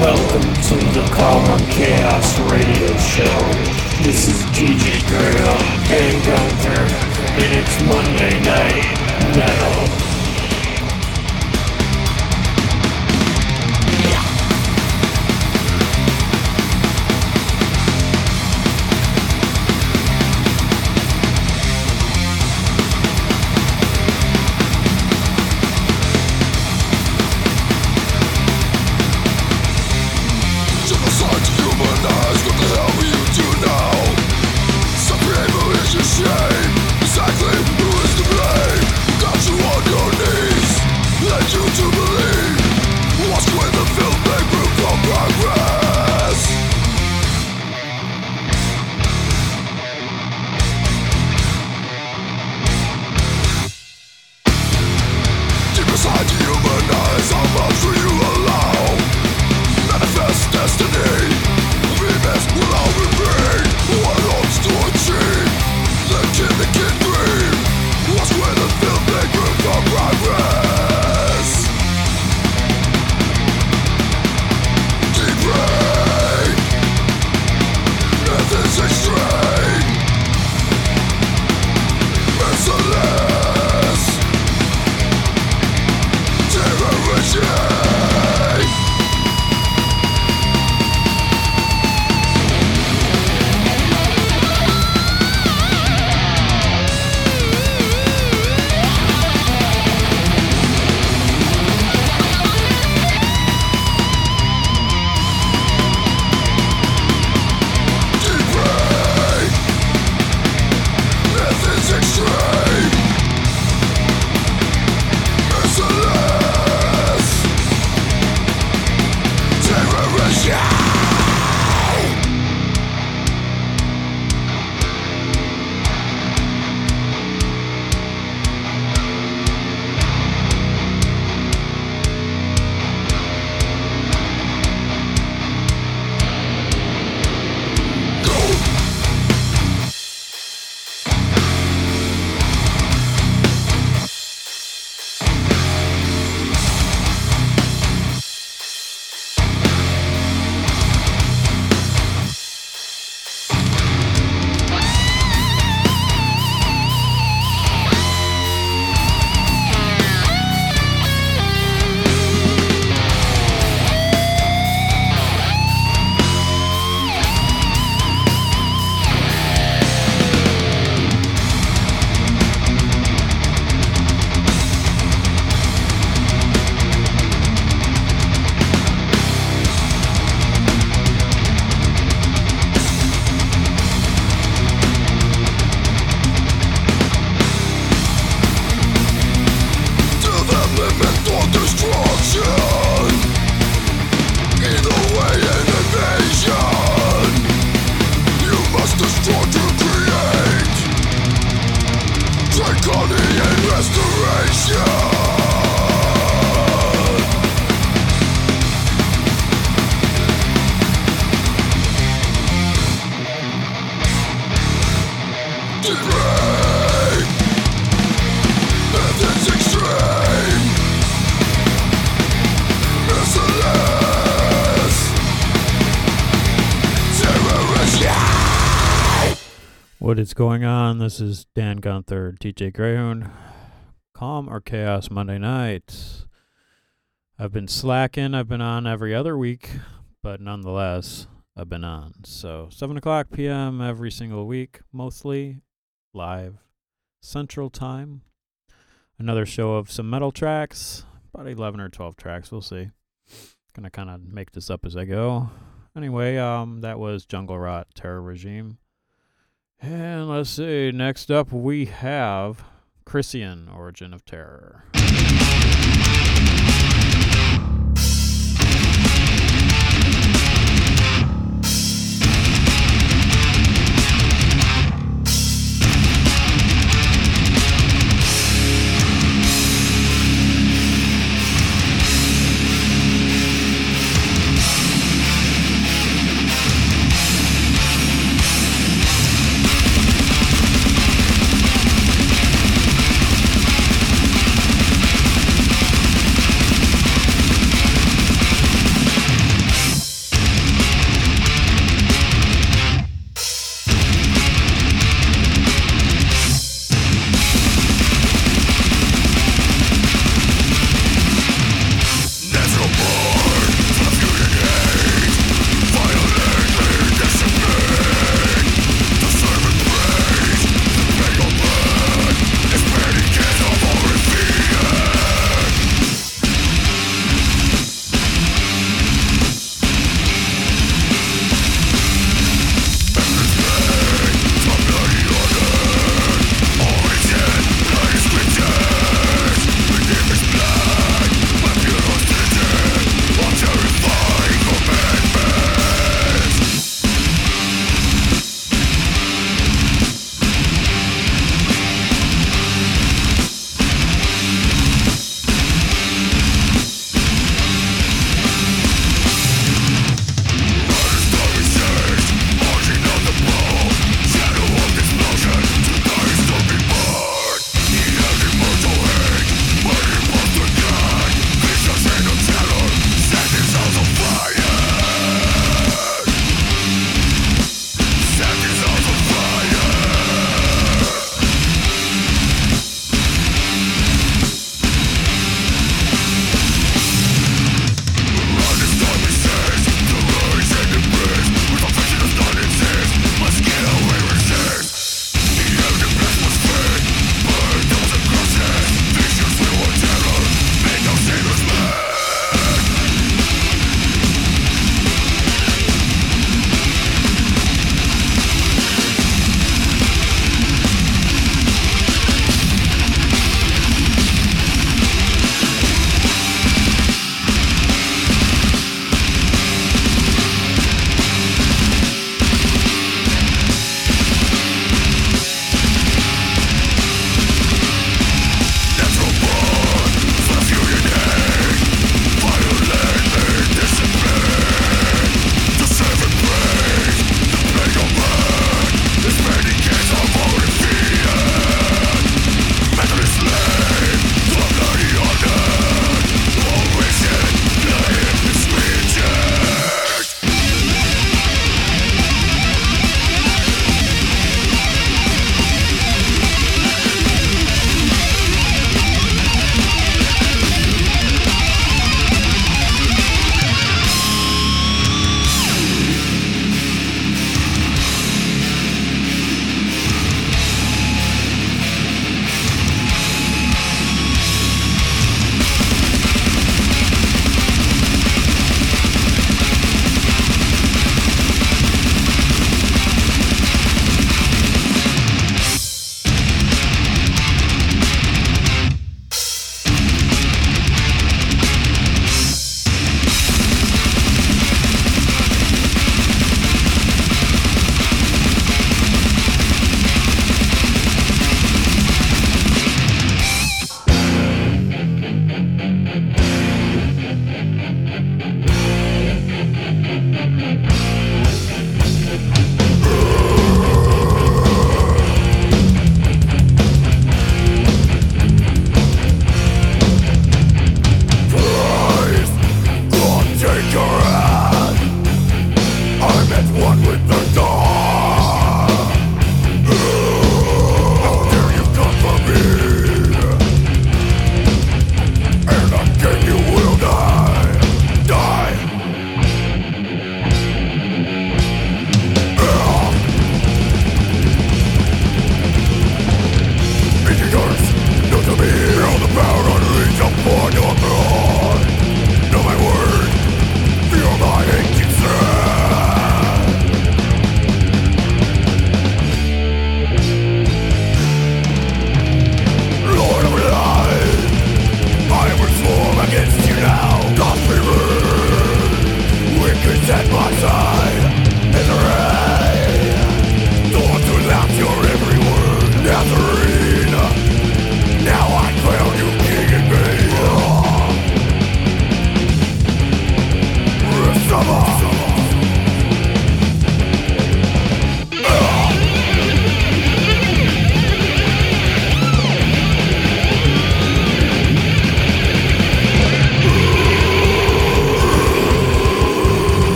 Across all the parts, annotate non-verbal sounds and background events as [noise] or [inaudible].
Welcome to the Calm or Chaos Radio Show. This is DJ Girl and Gunther, and it's Monday Night Metal. Is going on? This is Dan Gunther, DJ Greyhünd. Calm or Chaos Monday nights. I've been slacking. I've been on every other week, but nonetheless, I've been on. So, 7 o'clock p.m. every single week, mostly live Central Time. Another show of some metal tracks, about 11 or 12 tracks. We'll see. Gonna kind of make this up as I go. Anyway, um, that was Jungle Rot Terror Regime. And let's see, next up we have Krisiun Origin of Terror.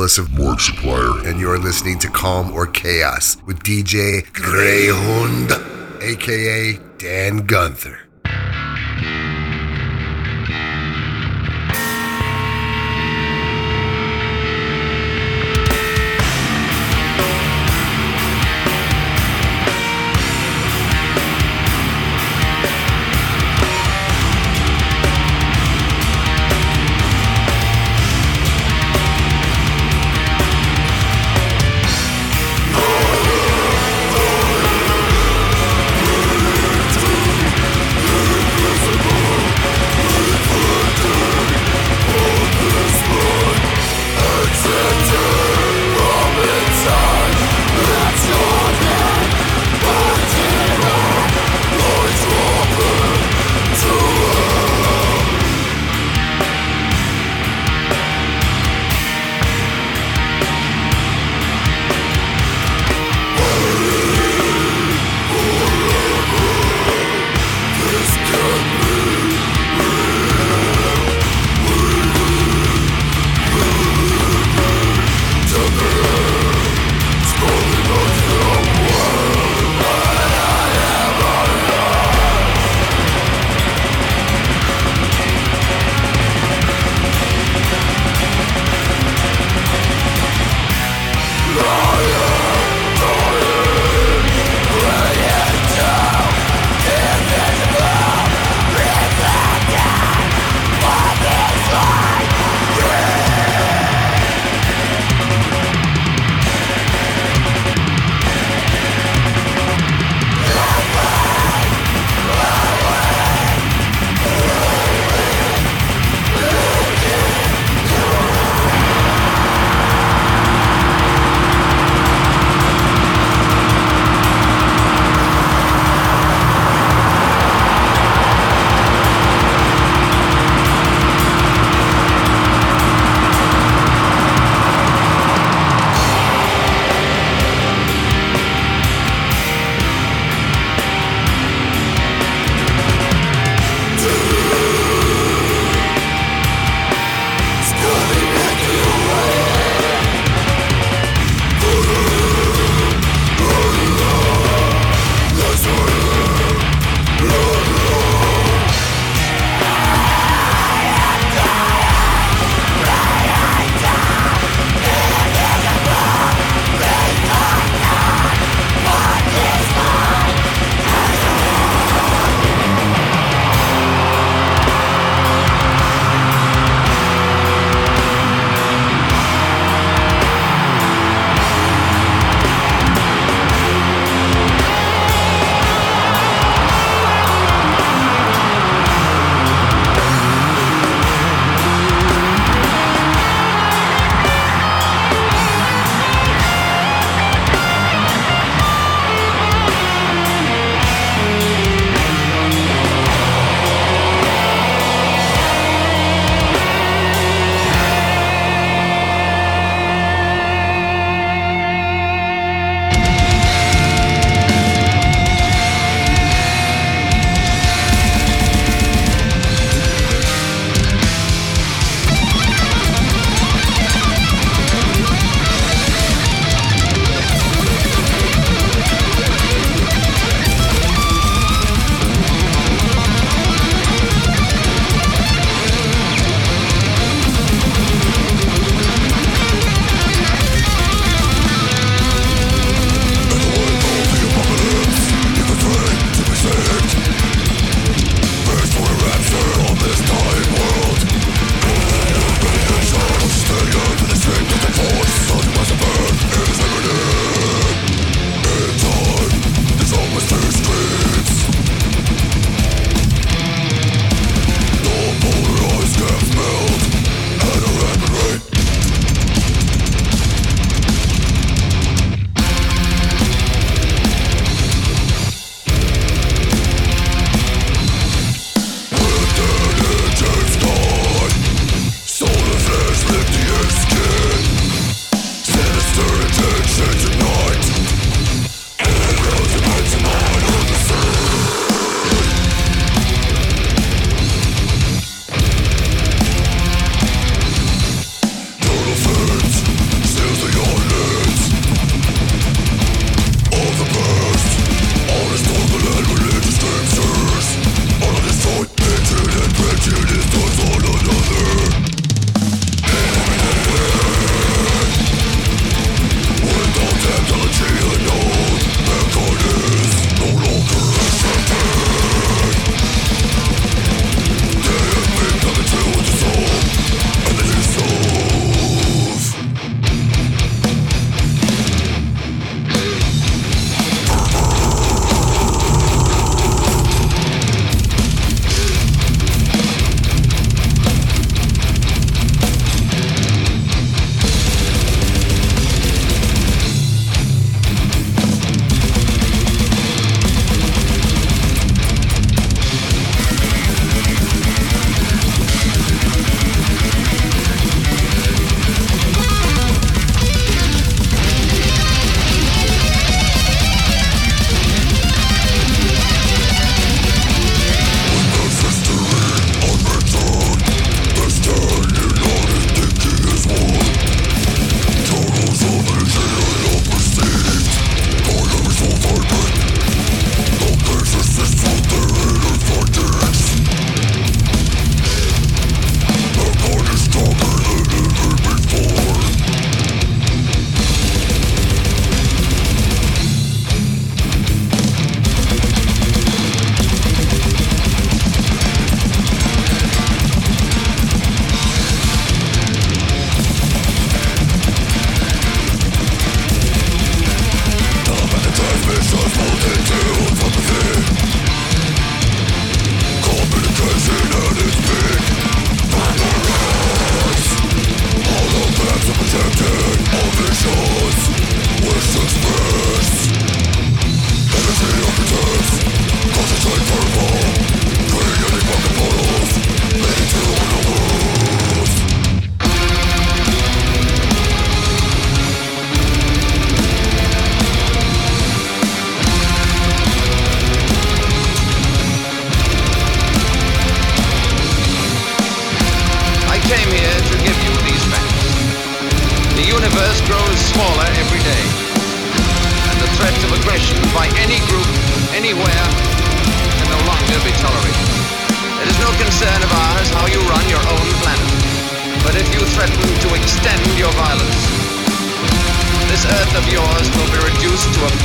Of Morgue Supplier, and you're listening to Calm or Chaos with DJ Greyhünd, aka Dan Gunther.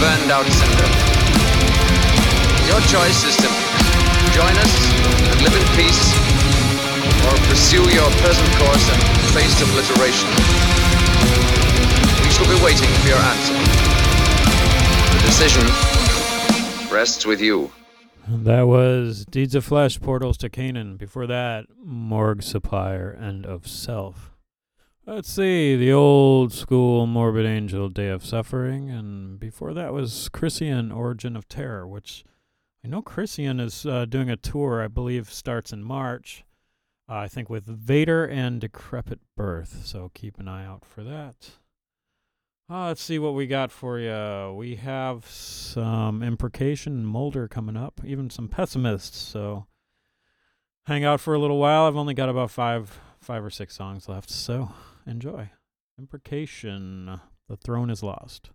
Burned out cinder. Your choice is simple. Join us and live in peace, or pursue your present course and face obliteration. We shall be waiting for your answer. The decision rests with you. That was Deeds of Flesh, Portals to Canaan. Before that, Morgue Supplier, End of Self. Let's see, the old school Morbid Angel, Day of Suffering. And before that was Krisiun, Origin of Terror, which I know Krisiun is uh, doing a tour, I believe starts in March. Uh, I think with Vader and Decrepit Birth. So keep an eye out for that. Uh, let's see what we got for you. We have some imprecation Molder coming up, even some pessimists. So hang out for a little while. I've only got about five, five or six songs left, so enjoy. Imprecation: The throne is lost.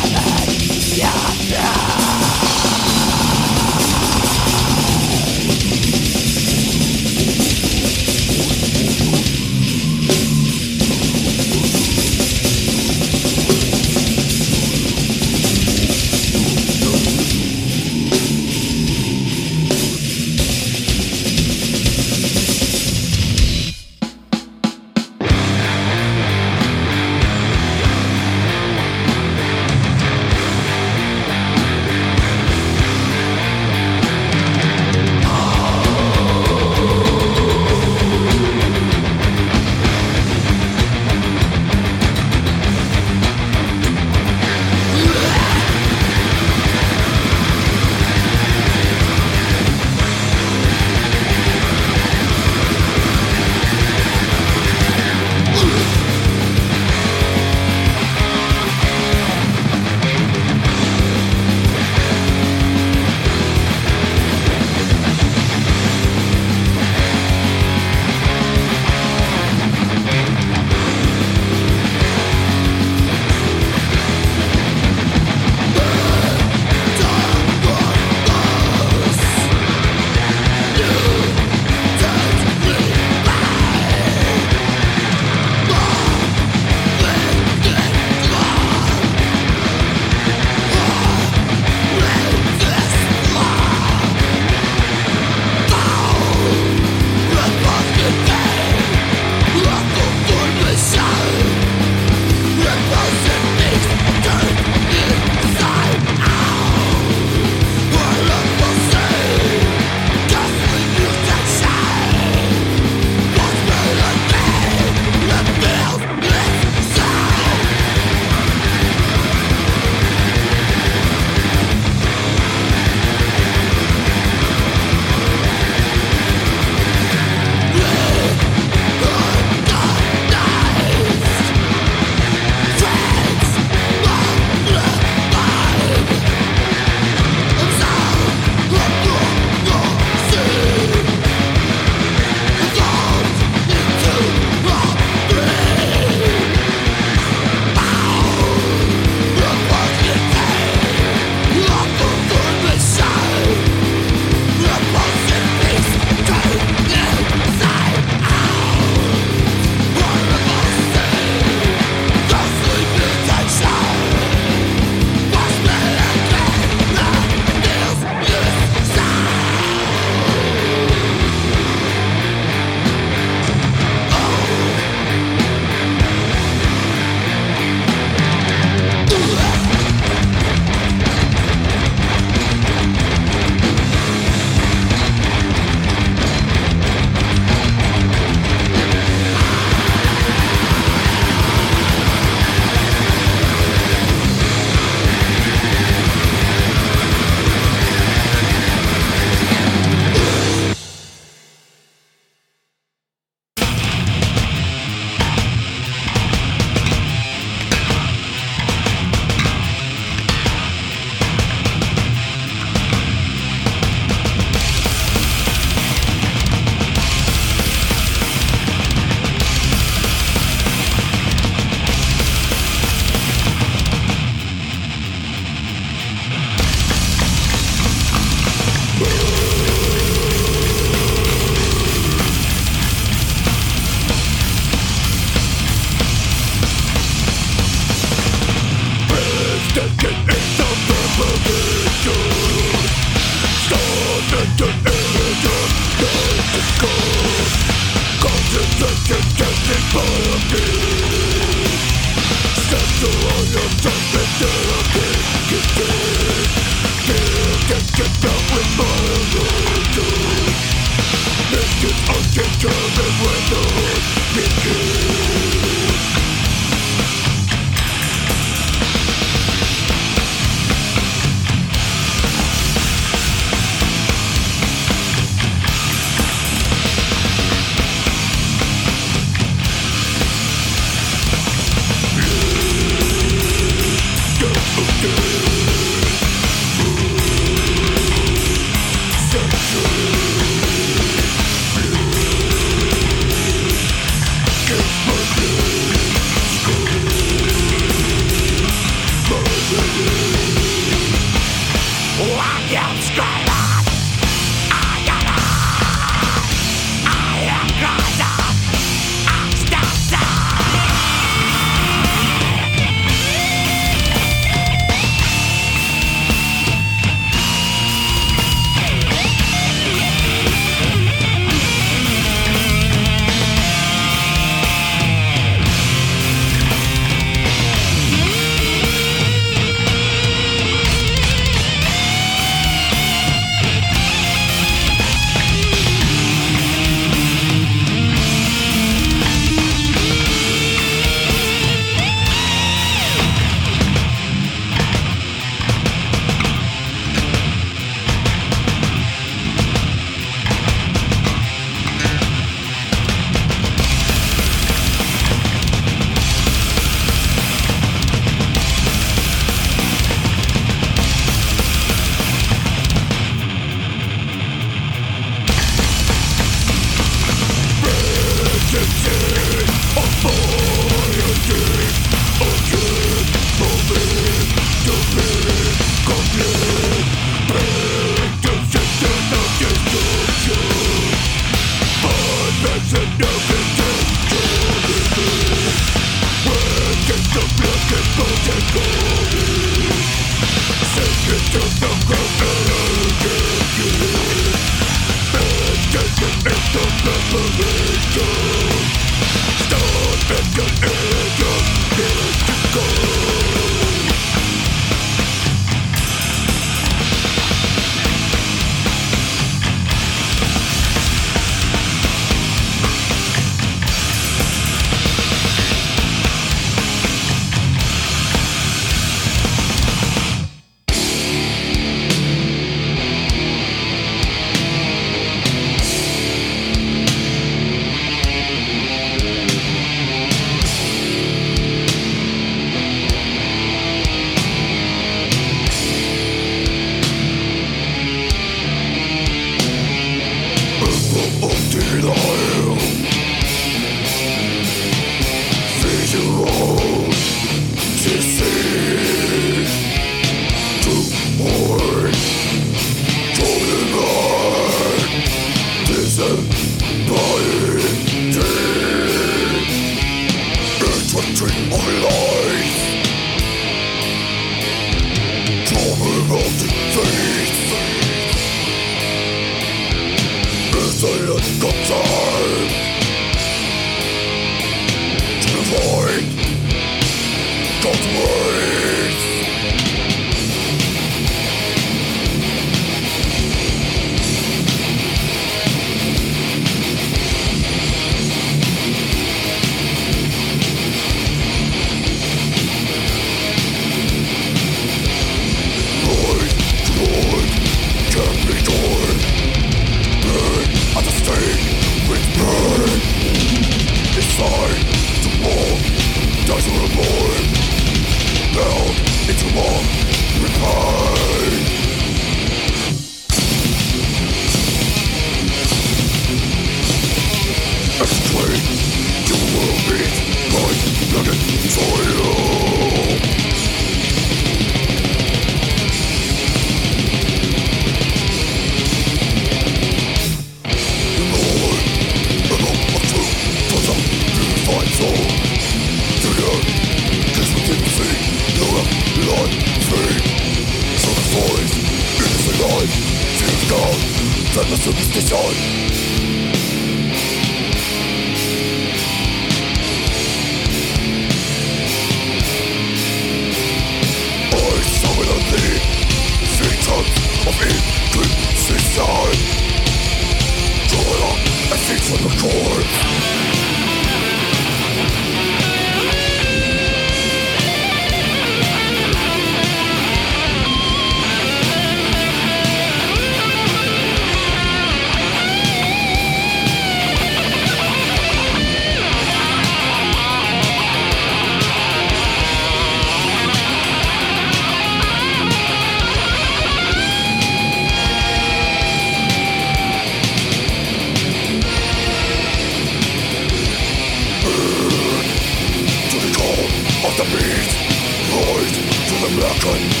Stunden.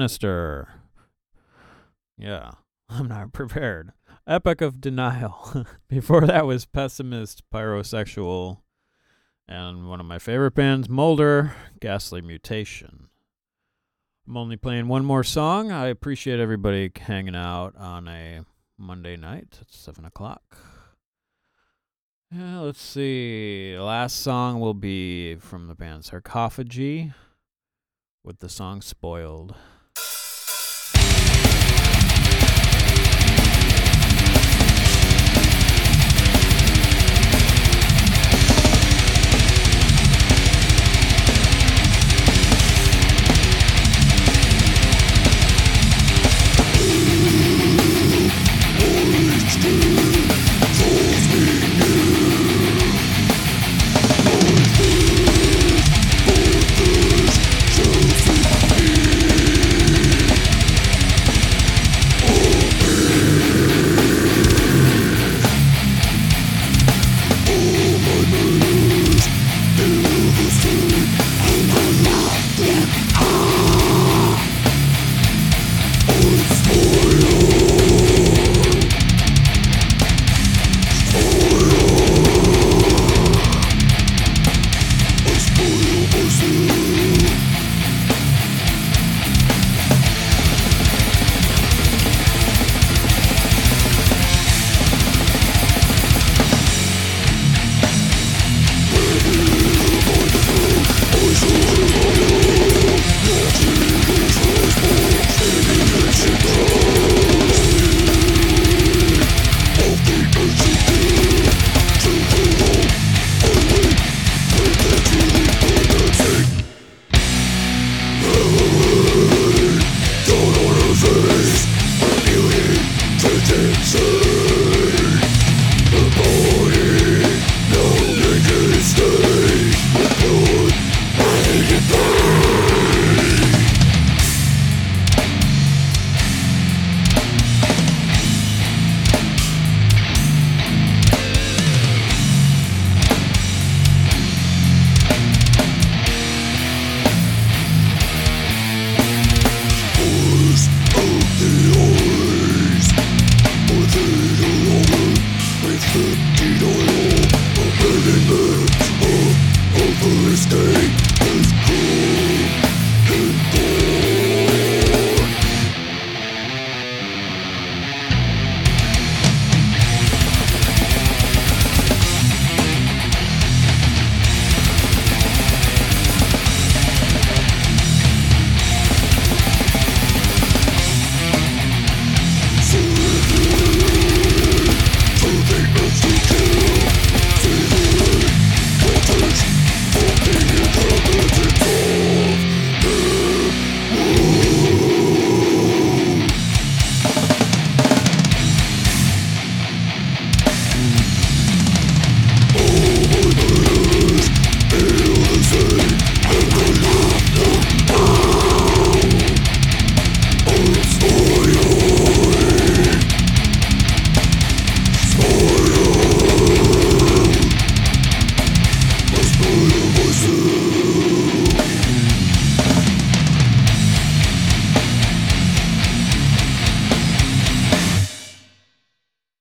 Sinister. Yeah, [laughs] I'm not prepared. Epoch of Denial. [laughs] Before that was Pessimist, Pyrosexual, and one of my favorite bands, Molder, Ghastly Mutation. I'm only playing one more song. I appreciate everybody hanging out on a Monday night at 7 o'clock. Yeah, let's see. The last song will be from the band Sarcophagy with the song Spoiled. Spoiled.